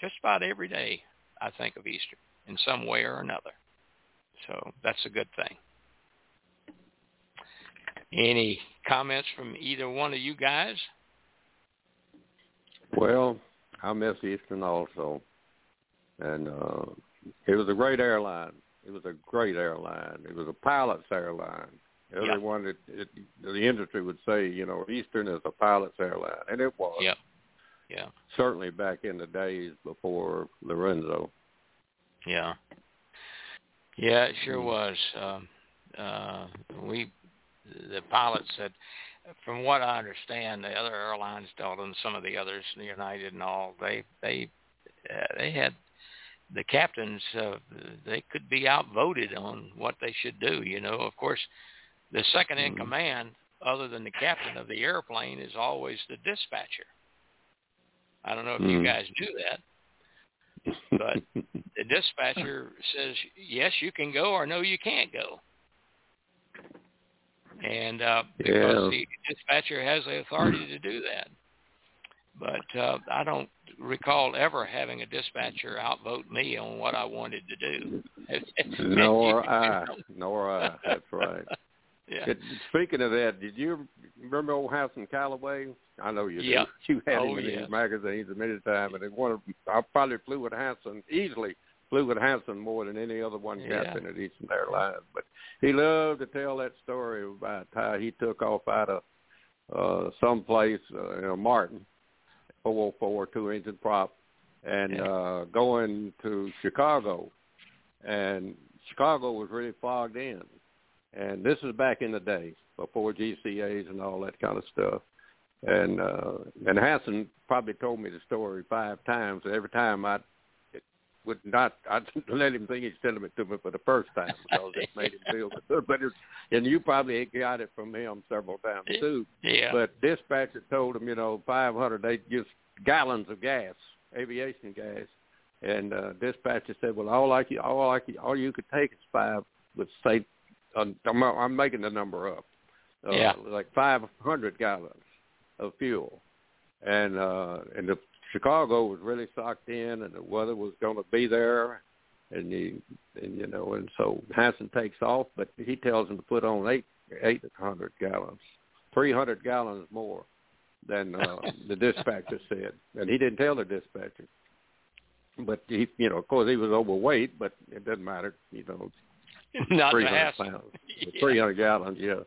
just about every day. I think of Easter in some way or another. So that's a good thing. Any comments from either one of you guys? Well, I miss Eastern also, and uh, it was a great airline. It was a great airline. It was a pilot's airline. Everyone, it, it, the industry would say, you know, Eastern is a pilot's airline, and it was. Yep. yeah. Certainly back in the days before Lorenzo. Yeah. Yeah, it sure was. Um, uh, we, the pilot said, from what I understand, the other airlines told and some of the others, United and all, they they uh, they had the captains. Uh, they could be outvoted on what they should do. You know, of course, the second in mm-hmm. command, other than the captain of the airplane, is always the dispatcher. I don't know if you guys knew that but the dispatcher says yes you can go or no you can't go and uh because yeah. the dispatcher has the authority to do that but uh i don't recall ever having a dispatcher outvote me on what i wanted to do nor i nor i that's right yeah. It, speaking of that, did you remember old Hassan Calloway? I know you yeah. do. You had oh, him in yeah. these magazines a many times, and one of I probably flew with Hanson easily. Flew with Hassan more than any other one yeah. captain at Eastern Airlines. But he loved to tell that story about how he took off out of uh someplace, uh, you know, Martin, 404 two engine prop, and yeah. uh going to Chicago, and Chicago was really fogged in and this is back in the day before GCAs and all that kind of stuff. And uh, and Hassan probably told me the story five times. Every time I would not, I'd let him think he's telling it to me for the first time because it made him feel good. But it, and you probably got it from him several times too. Yeah. But dispatcher told him, you know, 500. They just gallons of gas, aviation gas. And uh, dispatcher said, well, all I all I all you could take is five. Let's say I'm, I'm making the number up. Uh, yeah. Like 500 gallons of fuel, and uh, and the Chicago was really socked in, and the weather was going to be there, and he and you know, and so Hassan takes off, but he tells him to put on eight eight hundred gallons, three hundred gallons more than uh, the dispatcher said, and he didn't tell the dispatcher. But he, you know, of course, he was overweight, but it doesn't matter. You know, Not 300 pounds, yeah. 300 gallons, yeah.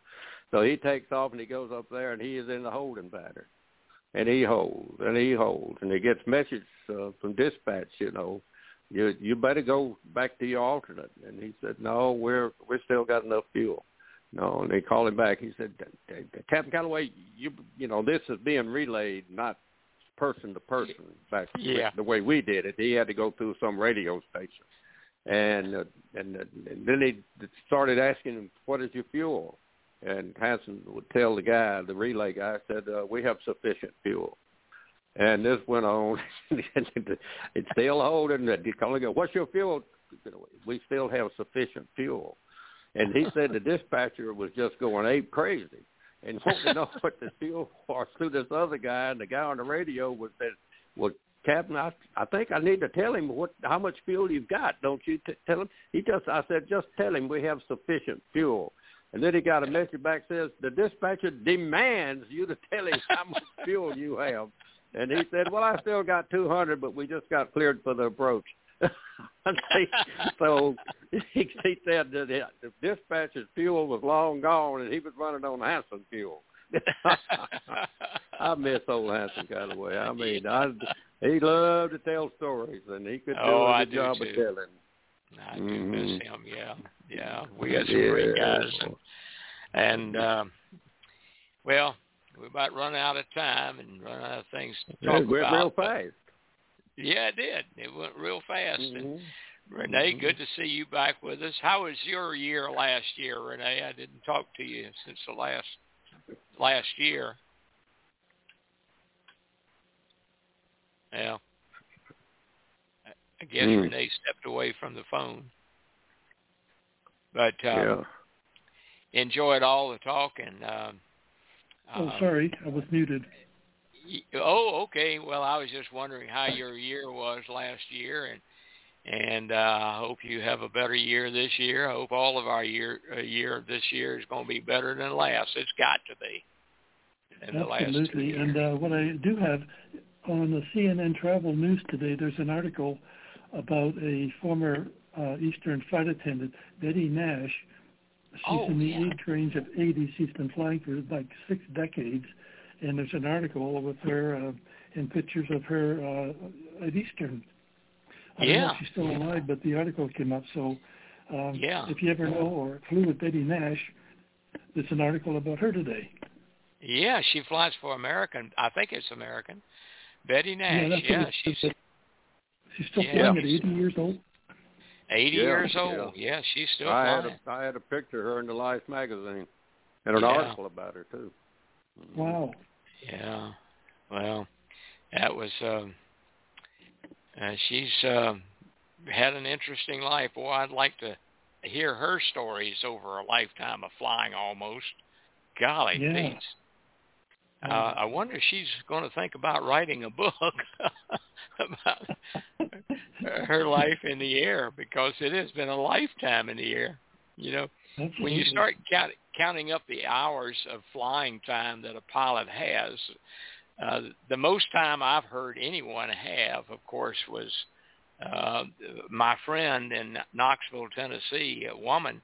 So he takes off and he goes up there and he is in the holding pattern. And he holds and he holds and he gets message uh, from dispatch, you know, you you better go back to your alternate. And he said, no, we're we still got enough fuel. No, and they called him back. He said, Captain Calloway, you you know this is being relayed not person to person back yeah. the way we did it. He had to go through some radio station and uh, and, uh, and then they started asking him, "What is your fuel?" And Hassan would tell the guy, the relay guy, said, uh, "We have sufficient fuel." And this went on. it's still holding. He calling go, "What's your fuel?" We still have sufficient fuel. And he said the dispatcher was just going ape crazy and wanted to know what the fuel was through this other guy. And the guy on the radio was said, "Well, Captain, I, I think I need to tell him what how much fuel you've got. Don't you t- tell him? He just I said just tell him we have sufficient fuel. And then he got a message back says the dispatcher demands you to tell him how much fuel you have. And he said, "Well, I still got 200, but we just got cleared for the approach." so he, he said that the dispatcher's fuel was long gone, and he was running on Hassan fuel. I miss old Hassan way. I mean, I he loved to tell stories, and he could do oh, a good do job too. of telling. I do mm-hmm. miss him. Yeah, yeah. We got some yeah. great guys, and and um, well, we about run out of time and run out of things to talk it went about. real fast. Yeah, it did. It went real fast. Mm-hmm. And Renee, good to see you back with us. How was your year last year, Renee? I didn't talk to you since the last last year. Yeah. I guess mm. Renee stepped away from the phone. But um, yeah. Enjoyed all the talk and. Um, oh, um, sorry, I was muted. Oh, okay. Well, I was just wondering how your year was last year, and and uh, I hope you have a better year this year. I hope all of our year uh, year this year is going to be better than last. It's got to be. Absolutely. And uh, what I do have on the CNN Travel News today, there's an article about a former uh, Eastern flight attendant, Betty Nash. She's oh, in the yeah. age range of 80. She's been flying for like six decades, and there's an article with her uh, and pictures of her uh, at Eastern. I yeah. don't know if she's still alive, but the article came up. So um, yeah. if you ever know or flew with Betty Nash, there's an article about her today. Yeah, she flies for American. I think it's American. Betty Nash. Yeah, yeah she's she's still yeah. flying at 80 years old. 80 Yeah, years old. Yeah, she's still I had flying. a I had a picture of her in the Life magazine, and an Yeah. article about her too. Wow. Yeah. Well, that was um uh, she's uh, had an interesting life. Boy, I'd like to hear her stories over a lifetime of flying almost. Golly, Yeah. Pete's. Uh, I wonder if she's going to think about writing a book about her life in the air because it has been a lifetime in the air. You know, when you start count, counting up the hours of flying time that a pilot has, uh, the most time I've heard anyone have, of course, was uh, my friend in Knoxville, Tennessee, a woman,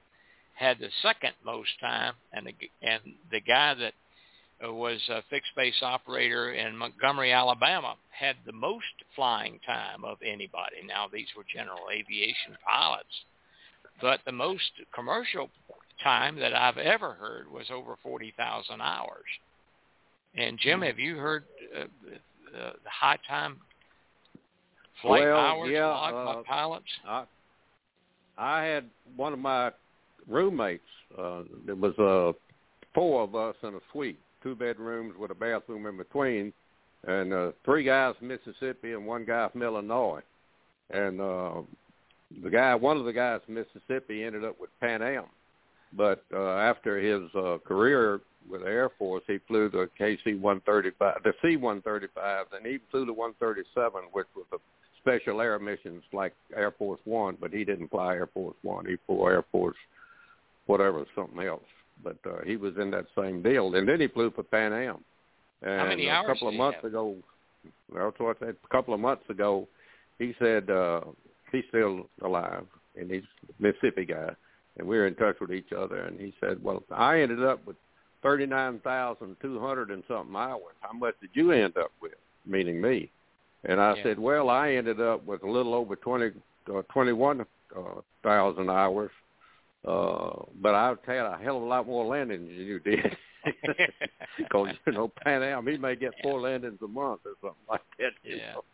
had the second most time, and the, and the guy that was a fixed base operator in Montgomery, Alabama, had the most flying time of anybody. Now these were general aviation pilots, but the most commercial time that I've ever heard was over 40,000 hours. And Jim, have you heard uh, uh, the high time flight Well, hours yeah, logged uh, by pilots? I I had one of my roommates. Uh, there was uh, four of us in a suite, two bedrooms with a bathroom in between, and uh, three guys from Mississippi and one guy from Illinois. And uh, the guy, one of the guys from Mississippi, ended up with Pan Am. But uh, after his uh, career with the Air Force, he flew the KC-135, the C-135, and he flew the 137, which was a special air missions like Air Force One, but he didn't fly Air Force One. He flew Air Force whatever, something else. But uh, he was in that same deal, and then he flew for Pan Am. And many hours? a couple of months have? ago, that's what I said. A couple of months ago, he said uh, he's still alive, and he's a Mississippi guy, and we were in touch with each other. And he said, "Well, I ended up with thirty-nine thousand two hundred and something hours. How much did you end up with?" Meaning me. And I Yeah. said, "Well, I ended up with a little over twenty, uh, twenty-one uh, thousand hours." Uh, but I've had a hell of a lot more landings than you did. Because, you know, Pan Am, he may get four landings a month or something like that. You Yeah. Know?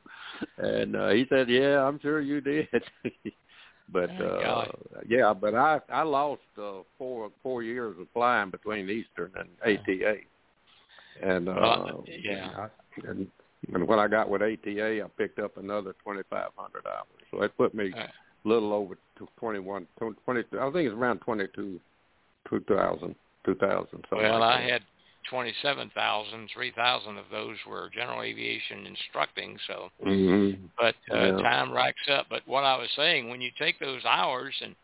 And uh, he said, yeah, I'm sure you did. but, Oh, uh, yeah, but I, I lost uh, four, four years of flying between Eastern and ATA. And, uh, Well, yeah. I, and, and when I got with ATA, I picked up another 2,500 hours. So it put me little over to 21, 20, I think it's around 22, 2000, 2000. something Well, like I had 27,000, 3,000 of those were general aviation instructing, so Mm-hmm. but uh, Yeah. time racks up. But what I was saying, when you take those hours and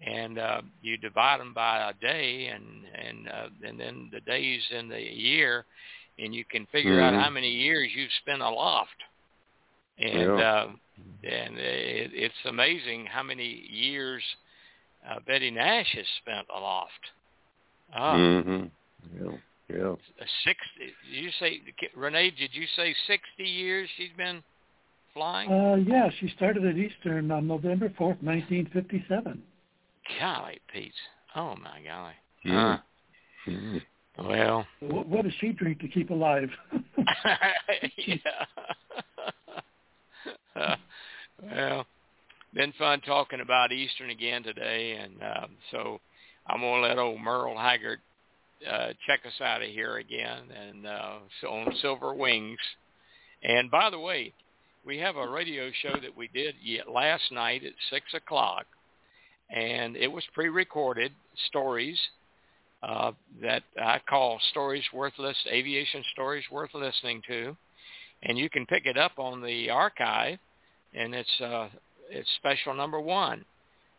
and uh, you divide them by a day and and uh, and then the days in the year, and you can figure out Mhm. how many years you've spent aloft. And Yeah. uh, and it, it's amazing how many years uh, Betty Nash has spent aloft. Oh, Mm-hmm. Yeah. Yeah. a sixty. Did you say Renee? Did you say sixty years she's been flying? Uh, yeah, she started at Eastern on November 4th, 1957. golly, Pete. Oh my golly. Huh. Mhm. Well, What, what does she drink to keep alive? yeah. Well, been fun talking about Eastern again today, and um, so I'm gonna let old Merle Haggard uh, check us out of here again, and uh, so on Silver Wings. And by the way, we have a radio show that we did last night at six o'clock, and it was pre-recorded stories uh, that I call stories worth lis- aviation stories worth listening to, and you can pick it up on the archive, and it's uh, it's special number one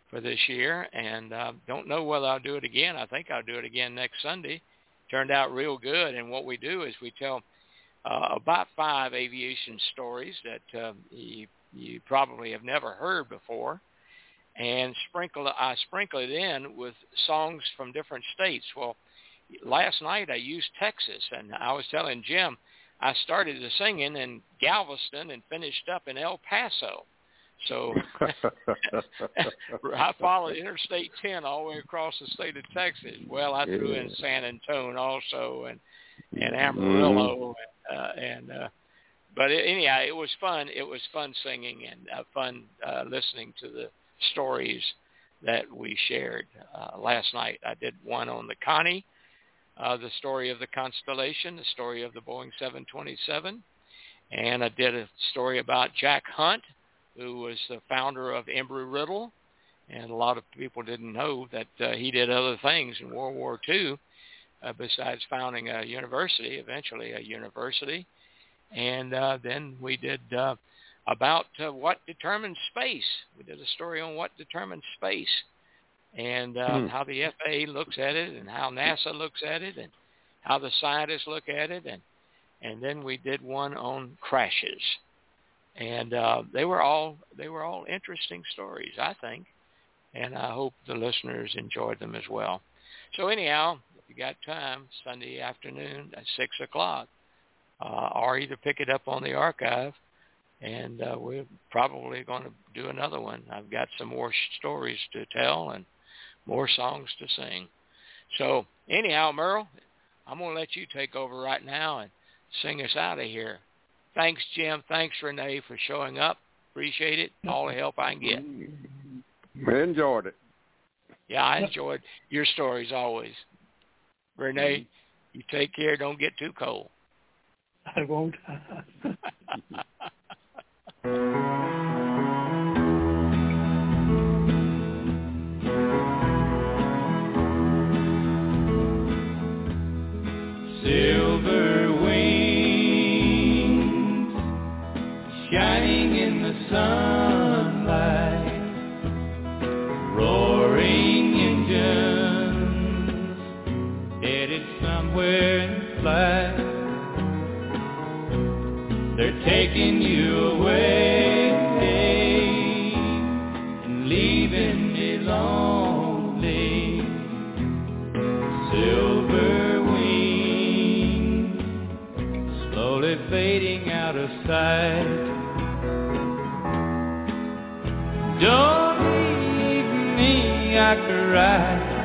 for this year, and uh, don't know whether I'll do it again. I think I'll do it again next Sunday. Turned out real good, and what we do is we tell uh, about five aviation stories that uh, you you probably have never heard before, and sprinkle I sprinkle it in with songs from different states. Well, last night I used Texas, and I was telling Jim I started the singing in Galveston and finished up in El Paso. So I followed Interstate 10 all the way across the state of Texas. Well, I threw in San Antonio also, and and Amarillo, mm-hmm. and, uh, and uh, but it, anyhow, it was fun. It was fun singing and uh, fun uh, listening to the stories that we shared uh, last night. I did one on the Connie, uh, the story of the Constellation, the story of the Boeing 727, and I did a story about Jack Hunt, who was the founder of Embry-Riddle, and a lot of people didn't know that uh, he did other things in World War II uh, besides founding a university, eventually a university. And uh, then we did uh, about uh, what determines space. We did a story on what determines space and uh, hmm. how the FAA looks at it and how NASA looks at it and how the scientists look at it. And, and then we did one on crashes. And uh, they were all they were all interesting stories, I think, and I hope the listeners enjoyed them as well. So anyhow, if you got time, Sunday afternoon at six o'clock, uh, or either pick it up on the archive and uh, we're probably going to do another one. I've got some more stories to tell and more songs to sing. So anyhow, Merle, I'm going to let you take over right now and sing us out of here. Thanks, Jim. Thanks, Renee, for showing up. Appreciate it. All the help I can get. We enjoyed it. Yeah, I enjoyed your stories always. Renee, mm-hmm. you take care. Don't get too cold. I won't. sight. Don't leave me, I cry.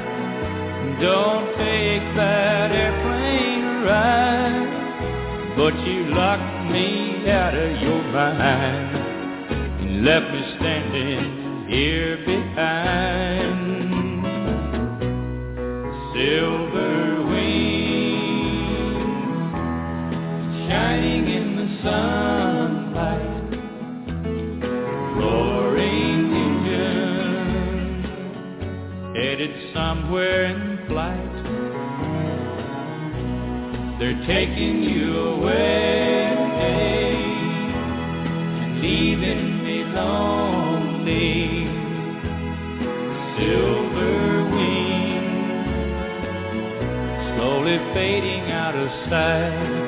Don't take that airplane ride. But you locked me out of your mind and left me standing here behind. Silver somewhere in flight. They're taking you away and leaving me lonely. Silver wings slowly fading out of sight.